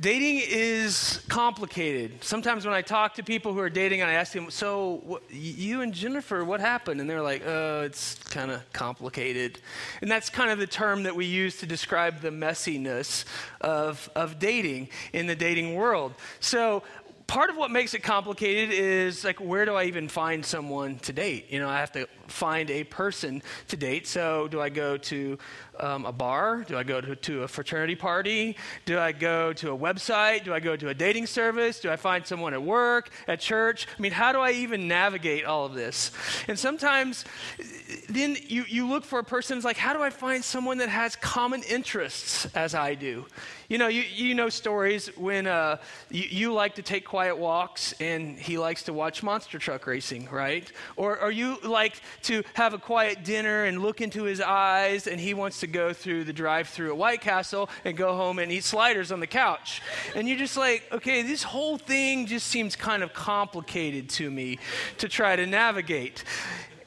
Dating is complicated. Sometimes when I talk to people who are dating and I ask them, So, you and Jennifer, what happened? And they're like, Oh, it's kind of complicated. And that's kind of the term that we use to describe the messiness of, of dating in the dating world. So, part of what makes it complicated is like where do i even find someone to date you know i have to find a person to date. So do i go to um, a bar? Do i go to, to, a fraternity party? Do i go to a website? Do i go to a dating service? Do i find someone at work at church? I mean how do i even navigate all of this? And sometimes then you, you look for a person it's like how do i find someone that has common interests as i do? You know, you, you know stories when uh, you, you, like to take quiet walks and he likes to watch monster truck racing, right? Or, or you like to have a quiet dinner and look into his eyes and he wants to go through the drive through at White Castle and go home and eat sliders on the couch. And you're just like, okay, this whole thing just seems kind of complicated to me to try to navigate.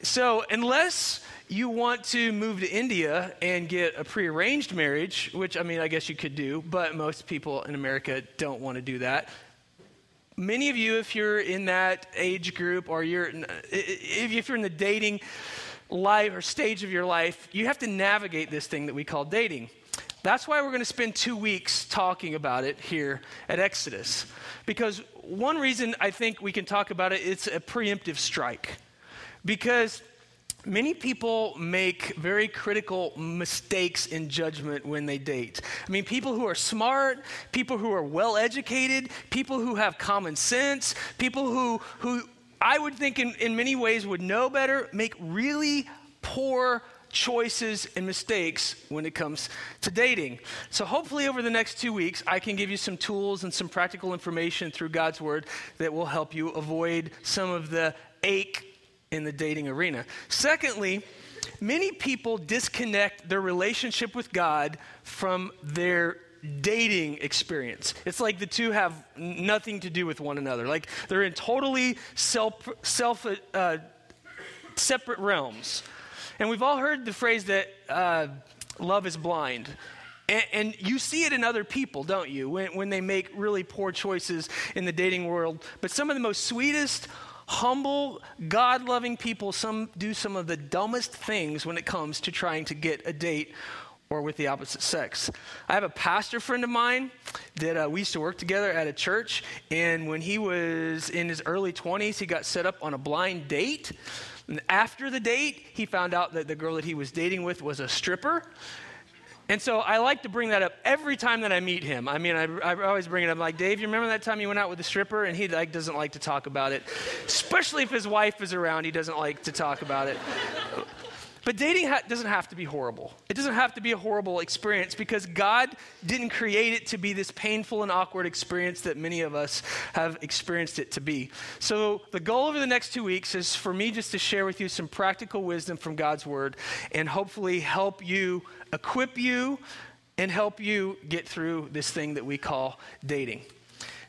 So, unless you want to move to India and get a prearranged marriage, which I mean, I guess you could do, but most people in America don't want to do that. Many of you, if you're in that age group or you're, if you're in the dating life or stage of your life, you have to navigate this thing that we call dating. That's why we're going to spend two weeks talking about it here at Exodus. Because one reason I think we can talk about it, it's a preemptive strike. Because Many people make very critical mistakes in judgment when they date. I mean, people who are smart, people who are well educated, people who have common sense, people who, who I would think in, in many ways would know better, make really poor choices and mistakes when it comes to dating. So, hopefully, over the next two weeks, I can give you some tools and some practical information through God's Word that will help you avoid some of the ache in the dating arena. Secondly, many people disconnect their relationship with God from their dating experience. It's like the two have nothing to do with one another. Like they're in totally self, self uh, separate realms. And we've all heard the phrase that uh, love is blind. And, and, you see it in other people, don't you, when, when they make really poor choices in the dating world. But some of the most sweetest, humble, God loving people some, do some of the dumbest things when it comes to trying to get a date or with the opposite sex. I have a pastor friend of mine that uh, we used to work together at a church, and when he was in his early 20s, he got set up on a blind date. And after the date, he found out that the girl that he was dating with was a stripper. And so I like to bring that up every time that I meet him. I mean, I, I always bring it up. like, Dave, you remember that time you went out with the stripper? And he like doesn't like to talk about it, especially if his wife is around. He doesn't like to talk about it. But dating ha- doesn't have to be horrible. It doesn't have to be a horrible experience because God didn't create it to be this painful and awkward experience that many of us have experienced it to be. So, the goal over the next two weeks is for me just to share with you some practical wisdom from God's Word and hopefully help you, equip you, and help you get through this thing that we call dating.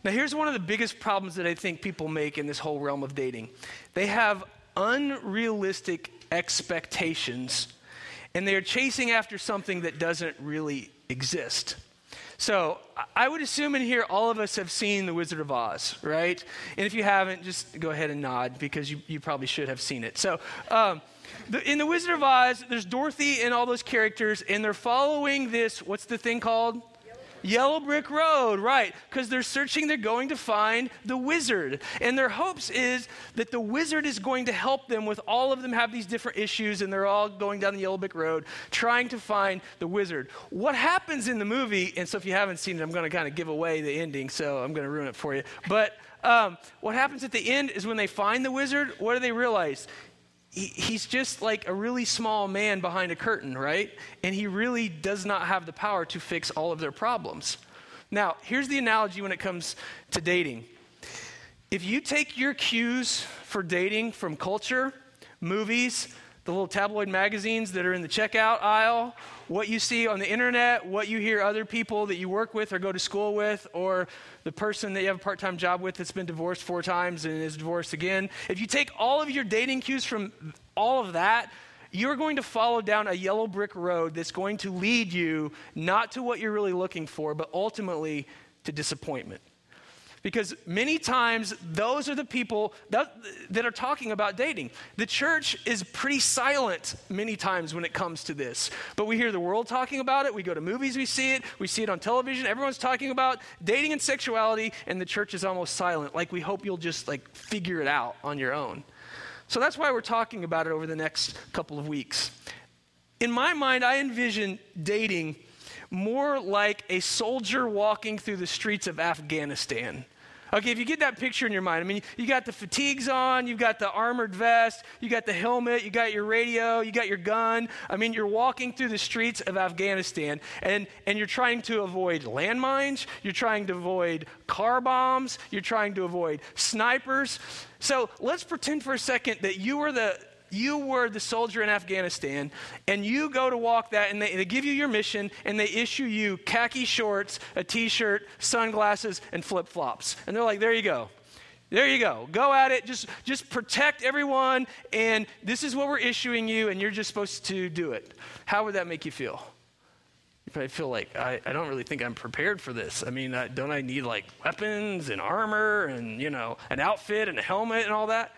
Now, here's one of the biggest problems that I think people make in this whole realm of dating they have unrealistic expectations, and they're chasing after something that doesn't really exist. So I would assume in here all of us have seen The Wizard of Oz, right? And if you haven't, just go ahead and nod because you, you probably should have seen it. So um, the, in The Wizard of Oz, there's Dorothy and all those characters, and they're following this, what's the thing called? Yellow Brick Road, right. Because they're searching, they're going to find the wizard. And their hopes is that the wizard is going to help them with all of them have these different issues, and they're all going down the Yellow Brick Road trying to find the wizard. What happens in the movie, and so if you haven't seen it, I'm going to kind of give away the ending, so I'm going to ruin it for you. But um, what happens at the end is when they find the wizard, what do they realize? He's just like a really small man behind a curtain, right? And he really does not have the power to fix all of their problems. Now, here's the analogy when it comes to dating. If you take your cues for dating from culture, movies, the little tabloid magazines that are in the checkout aisle, what you see on the internet, what you hear other people that you work with or go to school with, or the person that you have a part time job with that's been divorced four times and is divorced again. If you take all of your dating cues from all of that, you're going to follow down a yellow brick road that's going to lead you not to what you're really looking for, but ultimately to disappointment. Because many times, those are the people that, that, are talking about dating. The church is pretty silent many times when it comes to this. But we hear the world talking about it. We go to movies, we see it. We see it on television. Everyone's talking about dating and sexuality, and the church is almost silent. Like we hope you'll just like figure it out on your own. So that's why we're talking about it over the next couple of weeks. In my mind, I envision dating more like a soldier walking through the streets of Afghanistan. Okay, if you get that picture in your mind, I mean, you got the fatigues on, you've got the armored vest, you got the helmet, you got your radio, you got your gun. I mean, you're walking through the streets of Afghanistan and, and you're trying to avoid landmines, you're trying to avoid car bombs, you're trying to avoid snipers. So let's pretend for a second that you were the you were the soldier in Afghanistan, and you go to walk that, and they, they give you your mission, and they issue you khaki shorts, a t shirt, sunglasses, and flip flops. And they're like, there you go. There you go. Go at it. Just, just protect everyone, and this is what we're issuing you, and you're just supposed to do it. How would that make you feel? You probably feel like, I, I don't really think I'm prepared for this. I mean, don't I need like weapons and armor and, you know, an outfit and a helmet and all that?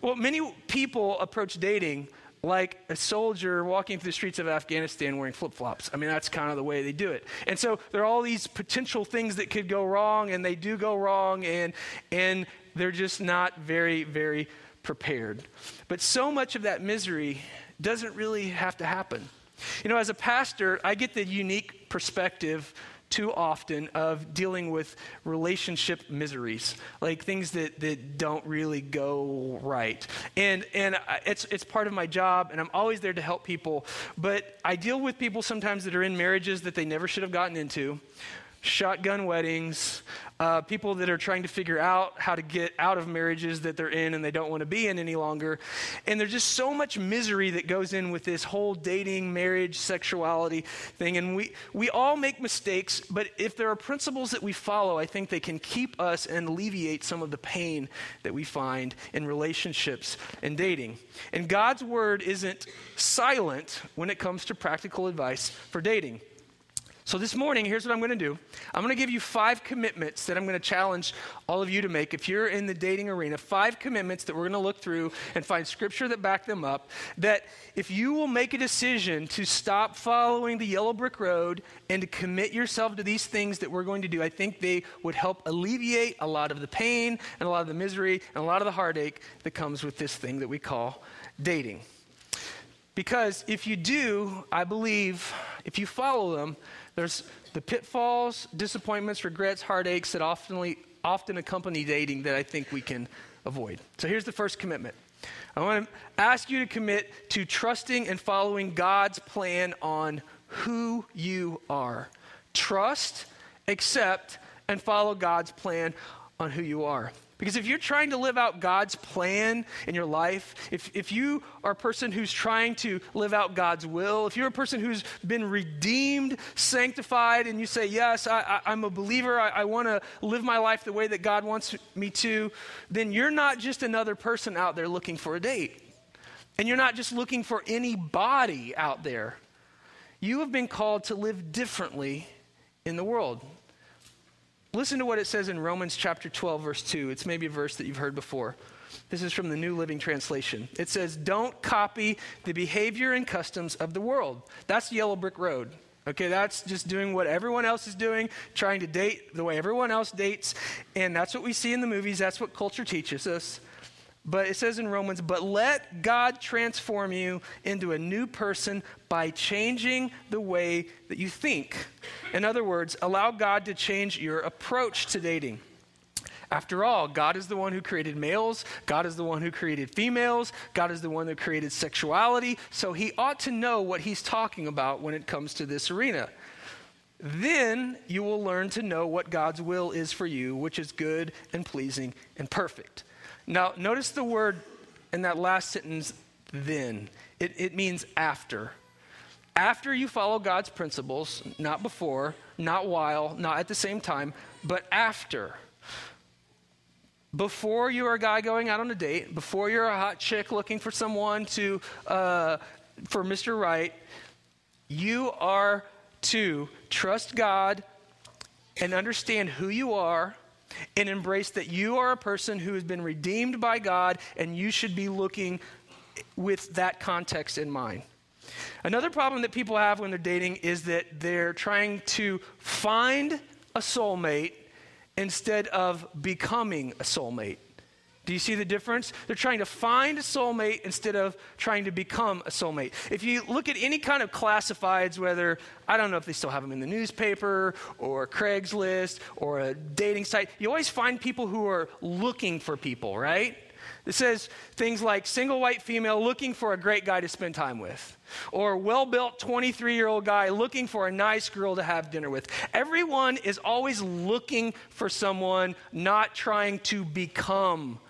Well, many people approach dating like a soldier walking through the streets of Afghanistan wearing flip flops. I mean, that's kind of the way they do it. And so there are all these potential things that could go wrong, and they do go wrong, and, and they're just not very, very prepared. But so much of that misery doesn't really have to happen. You know, as a pastor, I get the unique perspective too often of dealing with relationship miseries, like things that, that don't really go right. And, and it's, it's part of my job, and I'm always there to help people. But I deal with people sometimes that are in marriages that they never should have gotten into shotgun weddings, uh, people that are trying to figure out how to get out of marriages that they're in and they don't want to be in any longer. And there's just so much misery that goes in with this whole dating, marriage, sexuality thing. And we, we all make mistakes, but if there are principles that we follow, I think they can keep us and alleviate some of the pain that we find in relationships and dating. And God's word isn't silent when it comes to practical advice for dating. So, this morning, here's what I'm going to do I'm going to give you five commitments that I'm going to challenge all of you to make. If you're in the dating arena, five commitments that we're going to look through and find scripture that back them up. That if you will make a decision to stop following the yellow brick road and to commit yourself to these things that we're going to do, I think they would help alleviate a lot of the pain and a lot of the misery and a lot of the heartache that comes with this thing that we call dating. Because if you do, I believe, if you follow them, there's the pitfalls, disappointments, regrets, heartaches that often, often accompany dating that I think we can avoid. So here's the first commitment. I want to ask you to commit to trusting and following God's plan on who you are. Trust, accept, and follow God's plan on who you are. Because if you're trying to live out God's plan in your life, if, if you are a person who's trying to live out God's will, if you're a person who's been redeemed, sanctified, and you say, Yes, I, am a believer, I, I want to live my life the way that God wants me to, then you're not just another person out there looking for a date. And you're not just looking for anybody out there. You have been called to live differently in the world. Listen to what it says in Romans chapter 12, verse 2. It's maybe a verse that you've heard before. This is from the New Living Translation. It says, Don't copy the behavior and customs of the world. That's the yellow brick road. Okay, that's just doing what everyone else is doing, trying to date the way everyone else dates. And that's what we see in the movies. That's what culture teaches us. But it says in Romans, but let God transform you into a new person by changing the way that you think. In other words, allow God to change your approach to dating. After all, God is the one who created males, God is the one who created females, God is the one who created sexuality, so he ought to know what he's talking about when it comes to this arena. Then you will learn to know what God's will is for you, which is good and pleasing and perfect. Now, notice the word in that last sentence, then. It, it means after. After you follow God's principles, not before, not while, not at the same time, but after. Before you're a guy going out on a date, before you're a hot chick looking for someone to, uh, for Mr. Right, you are to trust God and understand who you are and embrace that you are a person who has been redeemed by God and you should be looking with that context in mind. Another problem that people have when they're dating is that they're trying to find a soulmate instead of becoming a soulmate. Do you see the difference? They're trying to find a soulmate instead of trying to become a soulmate. If you look at any kind of classifieds, whether, I don't know if they still have them in the newspaper or Craigslist or a dating site, you always find people who are looking for people, right? It says things like single white female looking for a great guy to spend time with, or well built 23 year old guy looking for a nice girl to have dinner with. Everyone is always looking for someone, not trying to become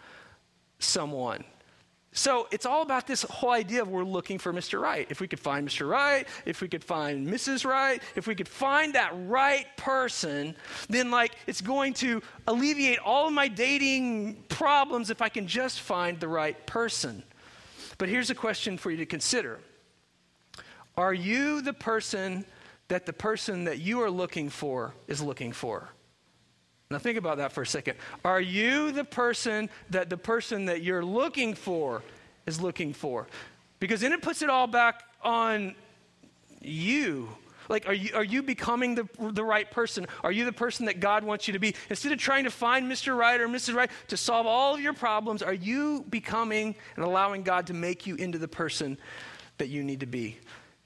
someone. So it's all about this whole idea of we're looking for Mr. Right. If we could find Mr. Right, if we could find Mrs. Right, if we could find that right person, then like it's going to alleviate all of my dating problems if I can just find the right person. But here's a question for you to consider. Are you the person that the person that you are looking for is looking for? Now, think about that for a second. Are you the person that the person that you're looking for is looking for? Because then it puts it all back on you. Like, are you, are you becoming the, the right person? Are you the person that God wants you to be? Instead of trying to find Mr. Right or Mrs. Right to solve all of your problems, are you becoming and allowing God to make you into the person that you need to be?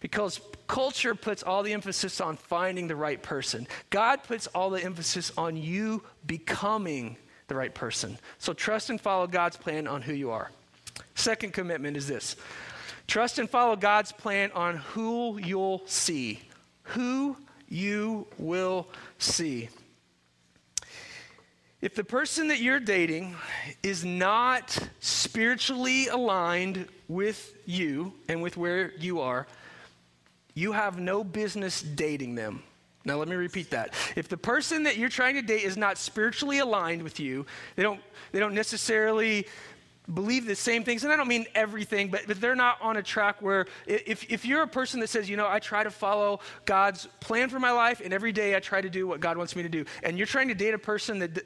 Because culture puts all the emphasis on finding the right person. God puts all the emphasis on you becoming the right person. So trust and follow God's plan on who you are. Second commitment is this trust and follow God's plan on who you'll see. Who you will see. If the person that you're dating is not spiritually aligned with you and with where you are, you have no business dating them. Now, let me repeat that. If the person that you're trying to date is not spiritually aligned with you, they don't, they don't necessarily believe the same things, and I don't mean everything, but, but they're not on a track where if, if you're a person that says, you know, I try to follow God's plan for my life, and every day I try to do what God wants me to do, and you're trying to date a person that d-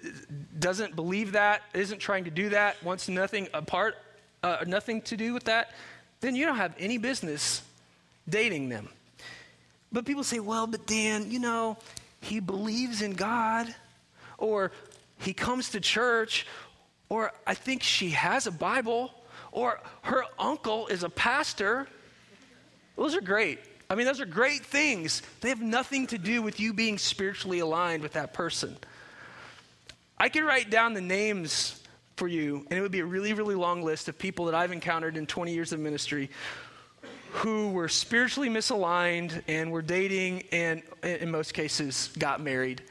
doesn't believe that, isn't trying to do that, wants nothing apart, uh, nothing to do with that, then you don't have any business dating them. But people say, well, but Dan, you know, he believes in God, or he comes to church, or I think she has a Bible, or her uncle is a pastor. Those are great. I mean, those are great things. They have nothing to do with you being spiritually aligned with that person. I could write down the names for you, and it would be a really, really long list of people that I've encountered in 20 years of ministry who were spiritually misaligned and were dating and, in most cases, got married.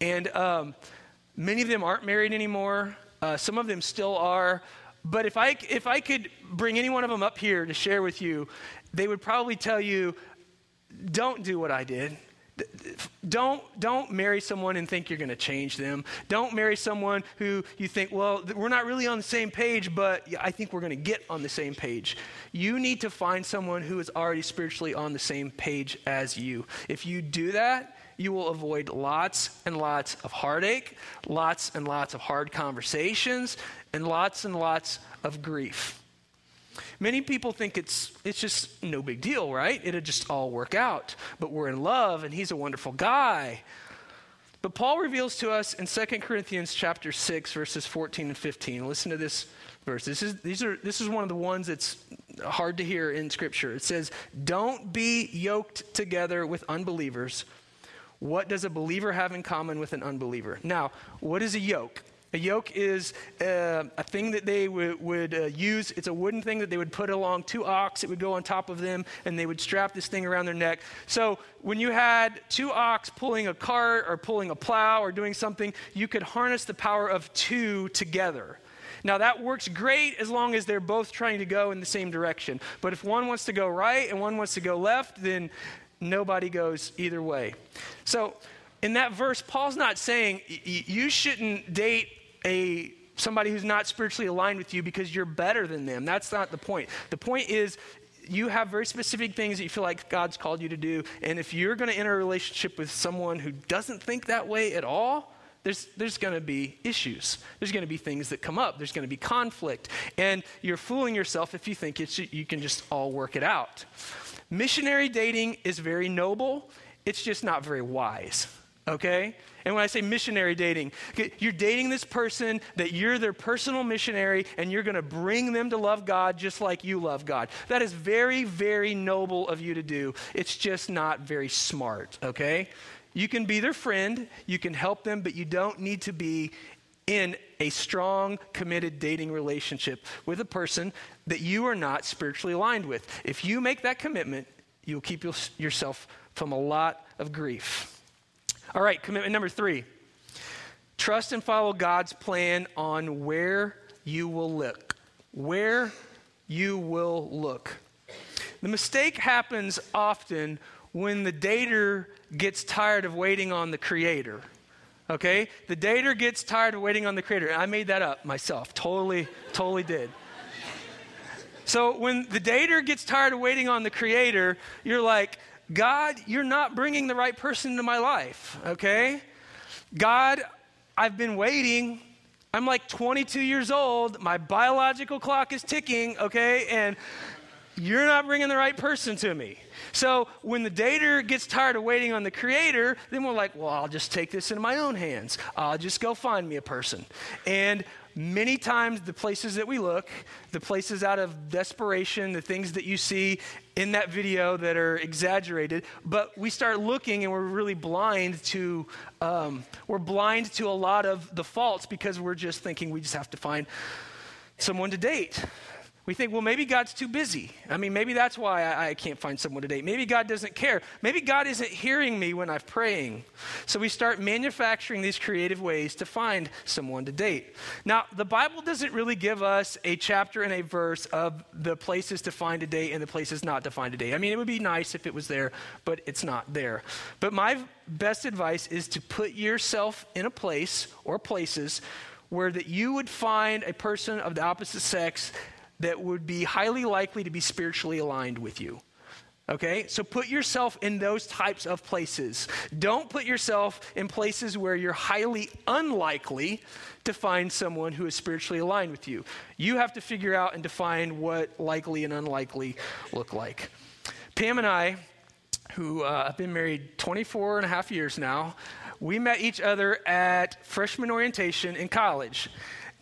And um, many of them aren't married anymore. Uh, some of them still are. But if I, if I could bring any one of them up here to share with you, they would probably tell you, don't do what I did. Don't, don't marry someone and think you're going to change them. Don't marry someone who you think, well, we're not really on the same page, but I think we're going to get on the same page. You need to find someone who is already spiritually on the same page as you. If you do that, you will avoid lots and lots of heartache, lots and lots of hard conversations, and lots and lots of grief. Many people think it's, it's just no big deal, right? It'll just all work out. But we're in love, and he's a wonderful guy. But Paul reveals to us in 2 Corinthians chapter 6, verses 14 and 15. Listen to this verse. This is, these are, this is one of the ones that's hard to hear in Scripture. It says, Don't be yoked together with unbelievers. What does a believer have in common with an unbeliever? Now, what is a yoke? A yoke is uh, a thing that they w- would uh, use. It's a wooden thing that they would put along two ox. It would go on top of them, and they would strap this thing around their neck. So when you had two ox pulling a cart or pulling a plow or doing something, you could harness the power of two together. Now, that works great as long as they're both trying to go in the same direction. But if one wants to go right and one wants to go left, then nobody goes either way. So, in that verse, Paul's not saying you shouldn't date a somebody who's not spiritually aligned with you because you're better than them. That's not the point. The point is you have very specific things that you feel like God's called you to do. And if you're going to enter a relationship with someone who doesn't think that way at all, there's, there's going to be issues. There's going to be things that come up. There's going to be conflict. And you're fooling yourself if you think it's, you can just all work it out. Missionary dating is very noble, it's just not very wise, okay? And when I say missionary dating, you're dating this person that you're their personal missionary and you're going to bring them to love God just like you love God. That is very, very noble of you to do. It's just not very smart, okay? You can be their friend, you can help them, but you don't need to be in a strong, committed dating relationship with a person that you are not spiritually aligned with. If you make that commitment, you'll keep yourself from a lot of grief. All right, commitment number three trust and follow God's plan on where you will look. Where you will look. The mistake happens often when the dater gets tired of waiting on the creator. Okay? The dater gets tired of waiting on the creator. I made that up myself. Totally, totally did. So when the dater gets tired of waiting on the creator, you're like, God, you're not bringing the right person into my life, okay? God, I've been waiting. I'm like 22 years old. My biological clock is ticking, okay? And you're not bringing the right person to me. So when the dater gets tired of waiting on the creator, then we're like, well, I'll just take this into my own hands. I'll just go find me a person. And many times the places that we look, the places out of desperation, the things that you see in that video that are exaggerated, but we start looking and we're really blind to um, we're blind to a lot of the faults because we're just thinking we just have to find someone to date. We think, well, maybe God's too busy. I mean, maybe that's why I, I, can't find someone to date. Maybe God doesn't care. Maybe God isn't hearing me when I'm praying. So we start manufacturing these creative ways to find someone to date. Now, the Bible doesn't really give us a chapter and a verse of the places to find a date and the places not to find a date. I mean, it would be nice if it was there, but it's not there. But my best advice is to put yourself in a place or places where that you would find a person of the opposite sex that would be highly likely to be spiritually aligned with you. Okay? So put yourself in those types of places. Don't put yourself in places where you're highly unlikely to find someone who is spiritually aligned with you. You have to figure out and define what likely and unlikely look like. Pam and I, who uh, have been married 24 and a half years now, we met each other at freshman orientation in college.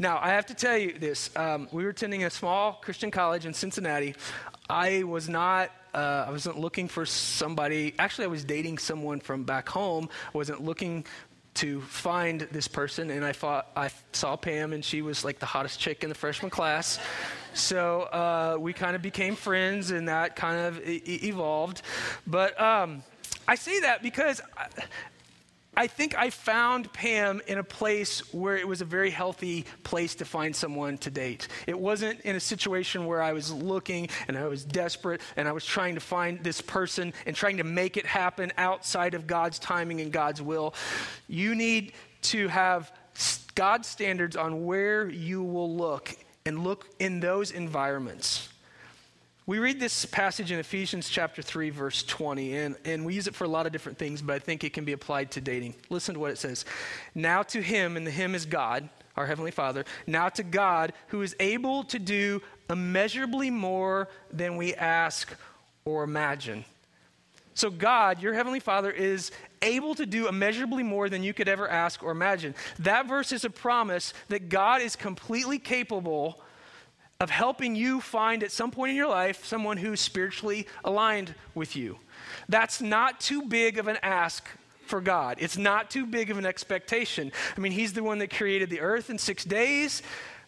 Now, I have to tell you this. Um, we were attending a small Christian college in Cincinnati. I was not uh, I wasn't looking for somebody. Actually, I was dating someone from back home. I wasn't looking to find this person, and I thought I saw Pam, and she was like the hottest chick in the freshman class. So uh, we kind of became friends, and that kind of e- evolved. But um, I say that because I think I found Pam in a place where it was a very healthy place to find someone to date. It wasn't in a situation where I was looking and I was desperate and I was trying to find this person and trying to make it happen outside of God's timing and God's will. You need to have God's standards on where you will look and look in those environments. We read this passage in Ephesians chapter 3, verse 20, and, and we use it for a lot of different things, but I think it can be applied to dating. Listen to what it says. Now to him, and the him is God, our Heavenly Father, now to God, who is able to do immeasurably more than we ask or imagine. So, God, your Heavenly Father, is able to do immeasurably more than you could ever ask or imagine. That verse is a promise that God is completely capable of helping you find at some point in your life someone who's spiritually aligned with you. That's not too big of an ask for God. It's not too big of an expectation. I mean, He's the one that created the earth in six days.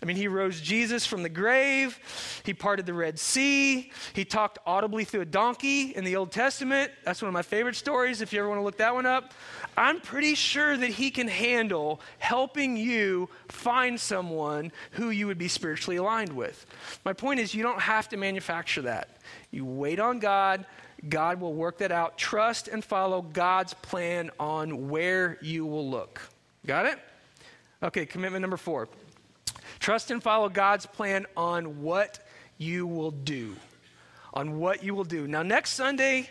I mean, he rose Jesus from the grave. He parted the Red Sea. He talked audibly through a donkey in the Old Testament. That's one of my favorite stories, if you ever want to look that one up. I'm pretty sure that he can handle helping you find someone who you would be spiritually aligned with. My point is, you don't have to manufacture that. You wait on God. God will work that out. Trust and follow God's plan on where you will look. Got it? Okay, commitment number four. Trust and follow God's plan on what you will do. on what you will do. Now, next Sunday,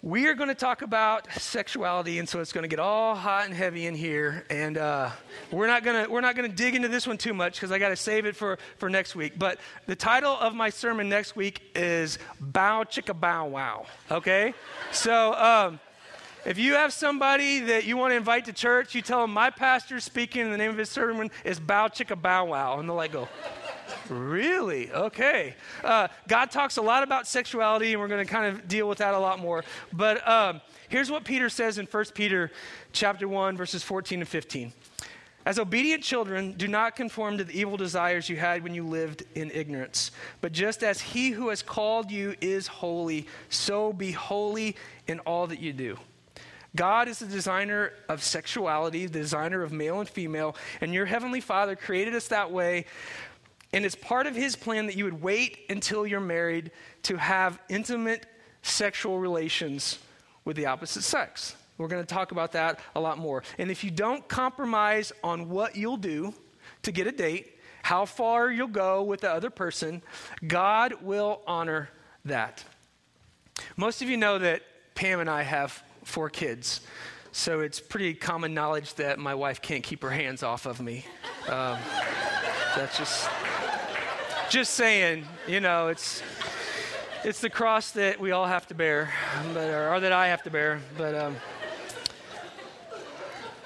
we are going to talk about sexuality, and so it's going to get all hot and heavy in here. And uh, we're not going to we're not going to dig into this one too much because I got to save it for for next week. But the title of my sermon next week is "Bow Chicka Bow Wow." Okay, so. Um, if you have somebody that you want to invite to church, you tell them my pastor's speaking, and the name of his sermon is Bow Chicka Bow Wow, and they'll like go. Really? Okay. Uh, God talks a lot about sexuality, and we're going to kind of deal with that a lot more. But um, here's what Peter says in 1 Peter chapter 1, verses 14 and 15. As obedient children, do not conform to the evil desires you had when you lived in ignorance. But just as he who has called you is holy, so be holy in all that you do. God is the designer of sexuality, the designer of male and female, and your heavenly Father created us that way and it's part of his plan that you would wait until you're married to have intimate sexual relations with the opposite sex. We're going to talk about that a lot more. And if you don't compromise on what you'll do to get a date, how far you'll go with the other person, God will honor that. Most of you know that Pam and I have four kids. So it's pretty common knowledge that my wife can't keep her hands off of me. Um, that's just just saying, you know, it's it's the cross that we all have to bear, but, or, or that I have to bear. But um,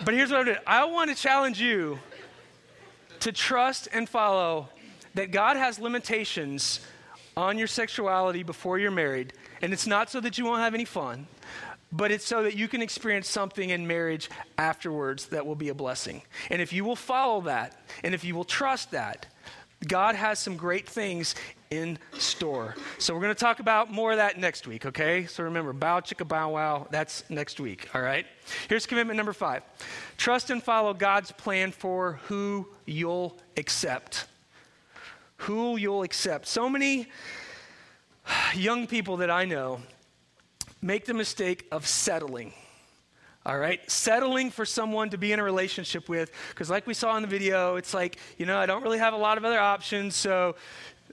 but here's what I do. I want to challenge you to trust and follow that God has limitations on your sexuality before you're married, and it's not so that you won't have any fun. But it's so that you can experience something in marriage afterwards that will be a blessing. And if you will follow that, and if you will trust that, God has some great things in store. So we're going to talk about more of that next week, okay? So remember, bow chicka bow wow, that's next week, all right? Here's commitment number five trust and follow God's plan for who you'll accept. Who you'll accept. So many young people that I know make the mistake of settling all right? Settling for someone to be in a relationship with, because like we saw in the video, it's like, you know, I don't really have a lot of other options, so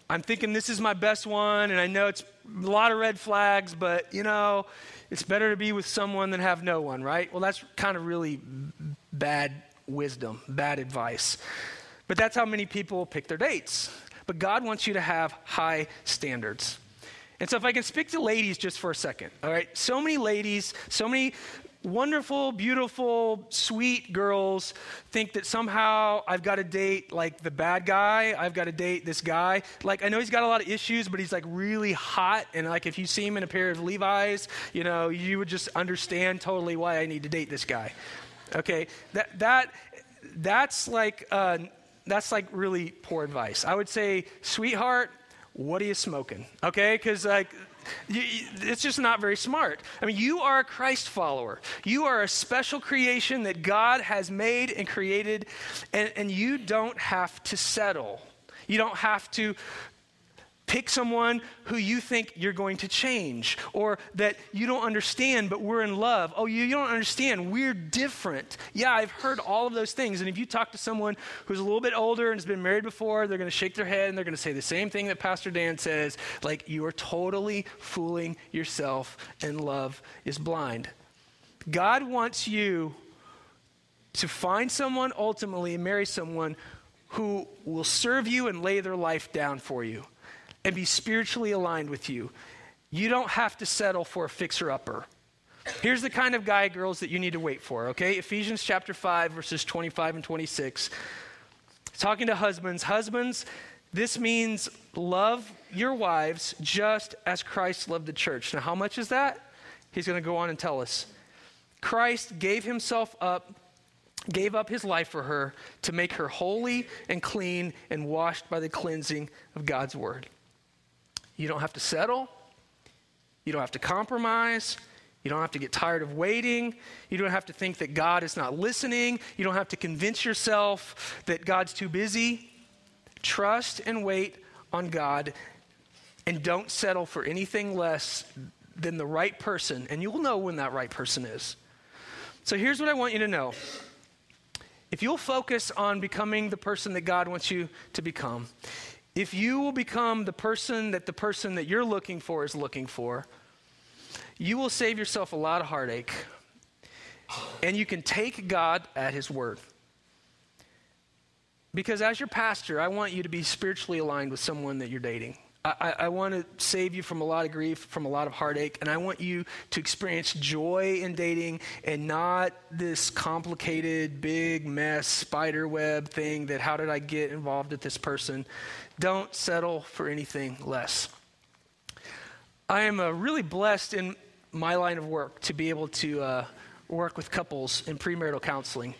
I'm thinking this is my best one, and I know it's a lot of red flags, but, you know, it's better to be with someone than have no one, right? Well, that's kind of really bad wisdom, bad advice. But that's how many people pick their dates. But God wants you to have high standards. And so, if I can speak to ladies just for a second, all right? So many ladies, so many wonderful, beautiful, sweet girls think that somehow I've got to date like the bad guy. I've got to date this guy. Like, I know he's got a lot of issues, but he's like really hot. And like, if you see him in a pair of Levi's, you know, you would just understand totally why I need to date this guy. Okay. That, that, that's like, uh, that's like really poor advice. I would say, sweetheart, what are you smoking? Okay? Because like, it's just not very smart. I mean, you are a Christ follower. You are a special creation that God has made and created, and, and you don't have to settle. You don't have to Pick someone who you think you're going to change or that you don't understand, but we're in love. Oh, you, you don't understand. We're different. Yeah, I've heard all of those things. And if you talk to someone who's a little bit older and has been married before, they're going to shake their head and they're going to say the same thing that Pastor Dan says like, you are totally fooling yourself and love is blind. God wants you to find someone ultimately and marry someone who will serve you and lay their life down for you and be spiritually aligned with you. You don't have to settle for a fixer upper. Here's the kind of guy, girls, that you need to wait for, okay? Ephesians chapter 5, verses 25 and 26. Talking to husbands. Husbands, this means love your wives just as Christ loved the church. Now, how much is that? He's going to go on and tell us. Christ gave himself up, gave up his life for her to make her holy and clean and washed by the cleansing of God's word. You don't have to settle. You don't have to compromise. You don't have to get tired of waiting. You don't have to think that God is not listening. You don't have to convince yourself that God's too busy. Trust and wait on God and don't settle for anything less than the right person, and you'll know when that right person is. So here's what I want you to know. If you'll focus on becoming the person that God wants you to become, if you will become the person that the person that you're looking for is looking for, you will save yourself a lot of heartache. And you can take God at His word. Because as your pastor, I want you to be spiritually aligned with someone that you're dating. I, I, want to save you from a lot of grief, from a lot of heartache, and I want you to experience joy in dating and not this complicated, big mess, spider web thing that how did I get involved with this person? Don't settle for anything less. I am uh, really blessed in my line of work to be able to uh, work with couples in premarital counseling.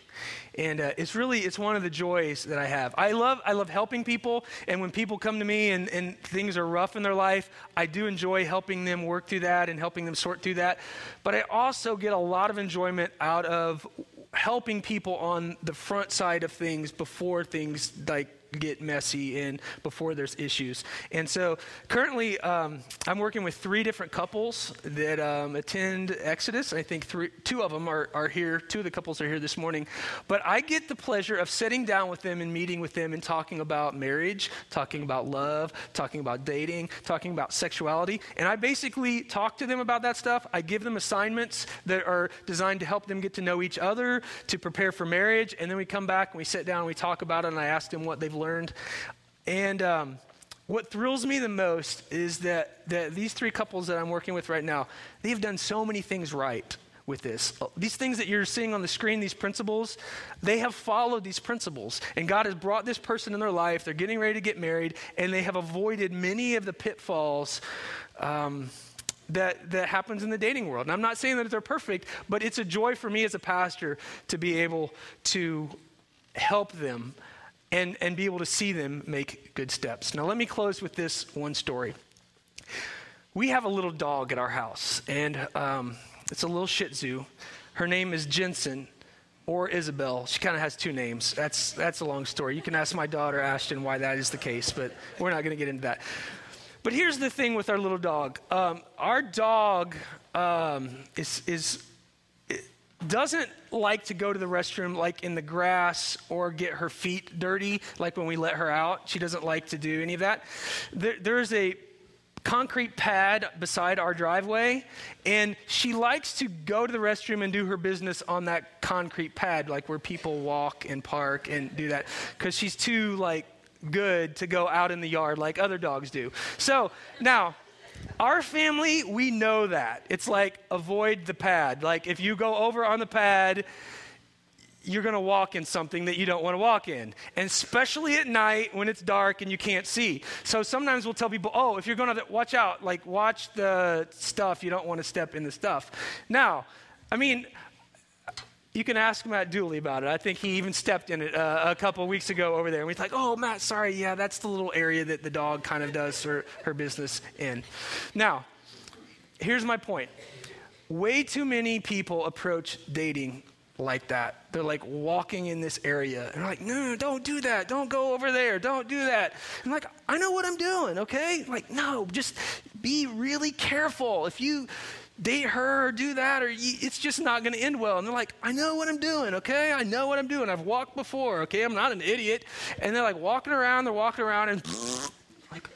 And uh, it's really it's one of the joys that i have. I love i love helping people and when people come to me and, and things are rough in their life i do enjoy helping them work through that and helping them sort through that. But i also get a lot of enjoyment out of helping people on the front side of things before things like get messy and before there's issues. And so currently, um, I'm working with three different couples that um, attend Exodus. I think three, two of them are, are here. Two of the couples are here this morning. But I get the pleasure of sitting down with them and meeting with them and talking about marriage, talking about love, talking about dating, talking about sexuality. And I basically talk to them about that stuff. I give them assignments that are designed to help them get to know each other, to prepare for marriage. And then we come back and we sit down and we talk about it, and I ask them what they've learned. And um, what thrills me the most is that, that these three couples that I'm working with right now, they've done so many things right with this. These things that you're seeing on the screen, these principles, they have followed these principles. And God has brought this person in their life. They're getting ready to get married, and they have avoided many of the pitfalls. Um, that, that happens in the dating world. And I'm not saying that they're perfect, but it's a joy for me as a pastor to be able to help them and, and be able to see them make good steps. Now, let me close with this one story. We have a little dog at our house, and um, it's a little Shih Tzu. Her name is Jensen or Isabel. She kind of has two names. That's, that's a long story. You can ask my daughter, Ashton, why that is the case, but we're not going to get into that. But here's the thing with our little dog um, our dog um, is, is doesn't like to go to the restroom like in the grass or get her feet dirty like when we let her out. She doesn't like to do any of that. There, there's a concrete pad beside our driveway, and she likes to go to the restroom and do her business on that concrete pad, like where people walk and park and do that, because she's too like good to go out in the yard like other dogs do. So now our family, we know that. It's like avoid the pad. Like if you go over on the pad, you're going to walk in something that you don't want to walk in. And especially at night when it's dark and you can't see. So sometimes we'll tell people, oh, if you're going to watch out, like watch the stuff. You don't want to step in the stuff. Now, I mean, you can ask Matt Dooley about it. I think he even stepped in it uh, a couple weeks ago over there. And we're like, oh, Matt, sorry. Yeah, that's the little area that the dog kind of does her, her business in. Now, here's my point way too many people approach dating like that. They're like walking in this area and they're like, no, no, don't do that. Don't go over there. Don't do that. I'm like, I know what I'm doing, okay? Like, no, just be really careful. If you date her or do that or it's just not going to end well. And they're like, I know what I'm doing, okay? I know what I'm doing. I've walked before, okay? I'm not an idiot. And they're like walking around, they're walking around and like,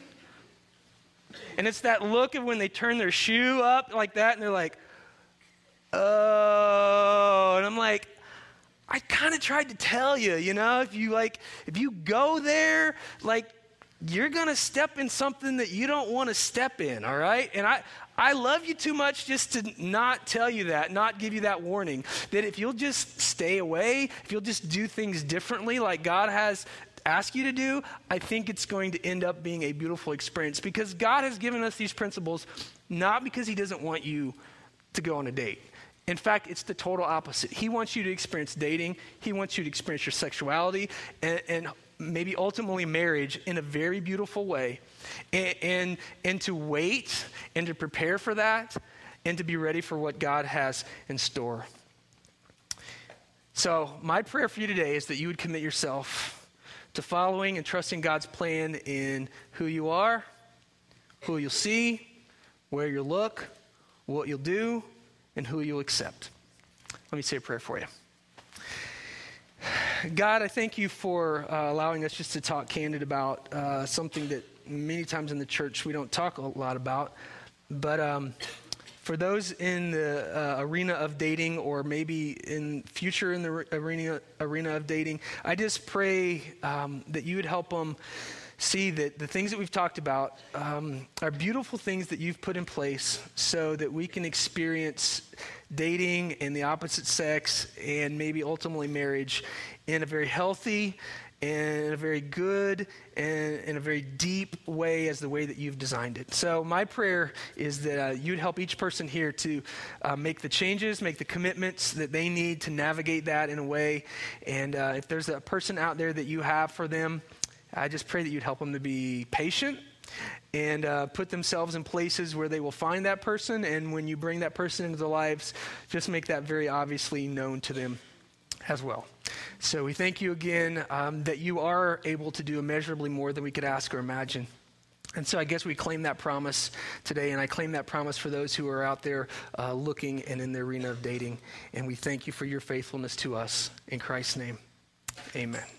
and it's that look of when they turn their shoe up like that and they're like, oh, and I'm like, I kind of tried to tell you, you know, if you like, if you go there, like, you're going to step in something that you don't want to step in, all right? And I, I love you too much just to not tell you that, not give you that warning. That if you'll just stay away, if you'll just do things differently like God has asked you to do, I think it's going to end up being a beautiful experience because God has given us these principles not because He doesn't want you to go on a date. In fact, it's the total opposite. He wants you to experience dating, He wants you to experience your sexuality, and, and maybe ultimately marriage in a very beautiful way and, and, and to wait and to prepare for that and to be ready for what God has in store. So, my prayer for you today is that you would commit yourself to following and trusting God's plan in who you are, who you'll see, where you'll look, what you'll do, and who you'll accept. Let me say a prayer for you. God, I thank you for uh, allowing us just to talk candid about uh, something that many times in the church we don't talk a lot about. But um, for those in the uh, arena of dating or maybe in future in the arena, arena of dating, I just pray um, that you would help them see that the things that we've talked about um, are beautiful things that you've put in place so that we can experience dating and the opposite sex and maybe ultimately marriage in a very healthy and a very good and in a very deep way as the way that you've designed it. So, my prayer is that uh, you'd help each person here to uh, make the changes, make the commitments that they need to navigate that in a way. And uh, if there's a person out there that you have for them, I just pray that you'd help them to be patient and uh, put themselves in places where they will find that person. And when you bring that person into their lives, just make that very obviously known to them as well. So we thank you again um, that you are able to do immeasurably more than we could ask or imagine. And so I guess we claim that promise today, and I claim that promise for those who are out there uh, looking and in the arena of dating. And we thank you for your faithfulness to us. In Christ's name, amen.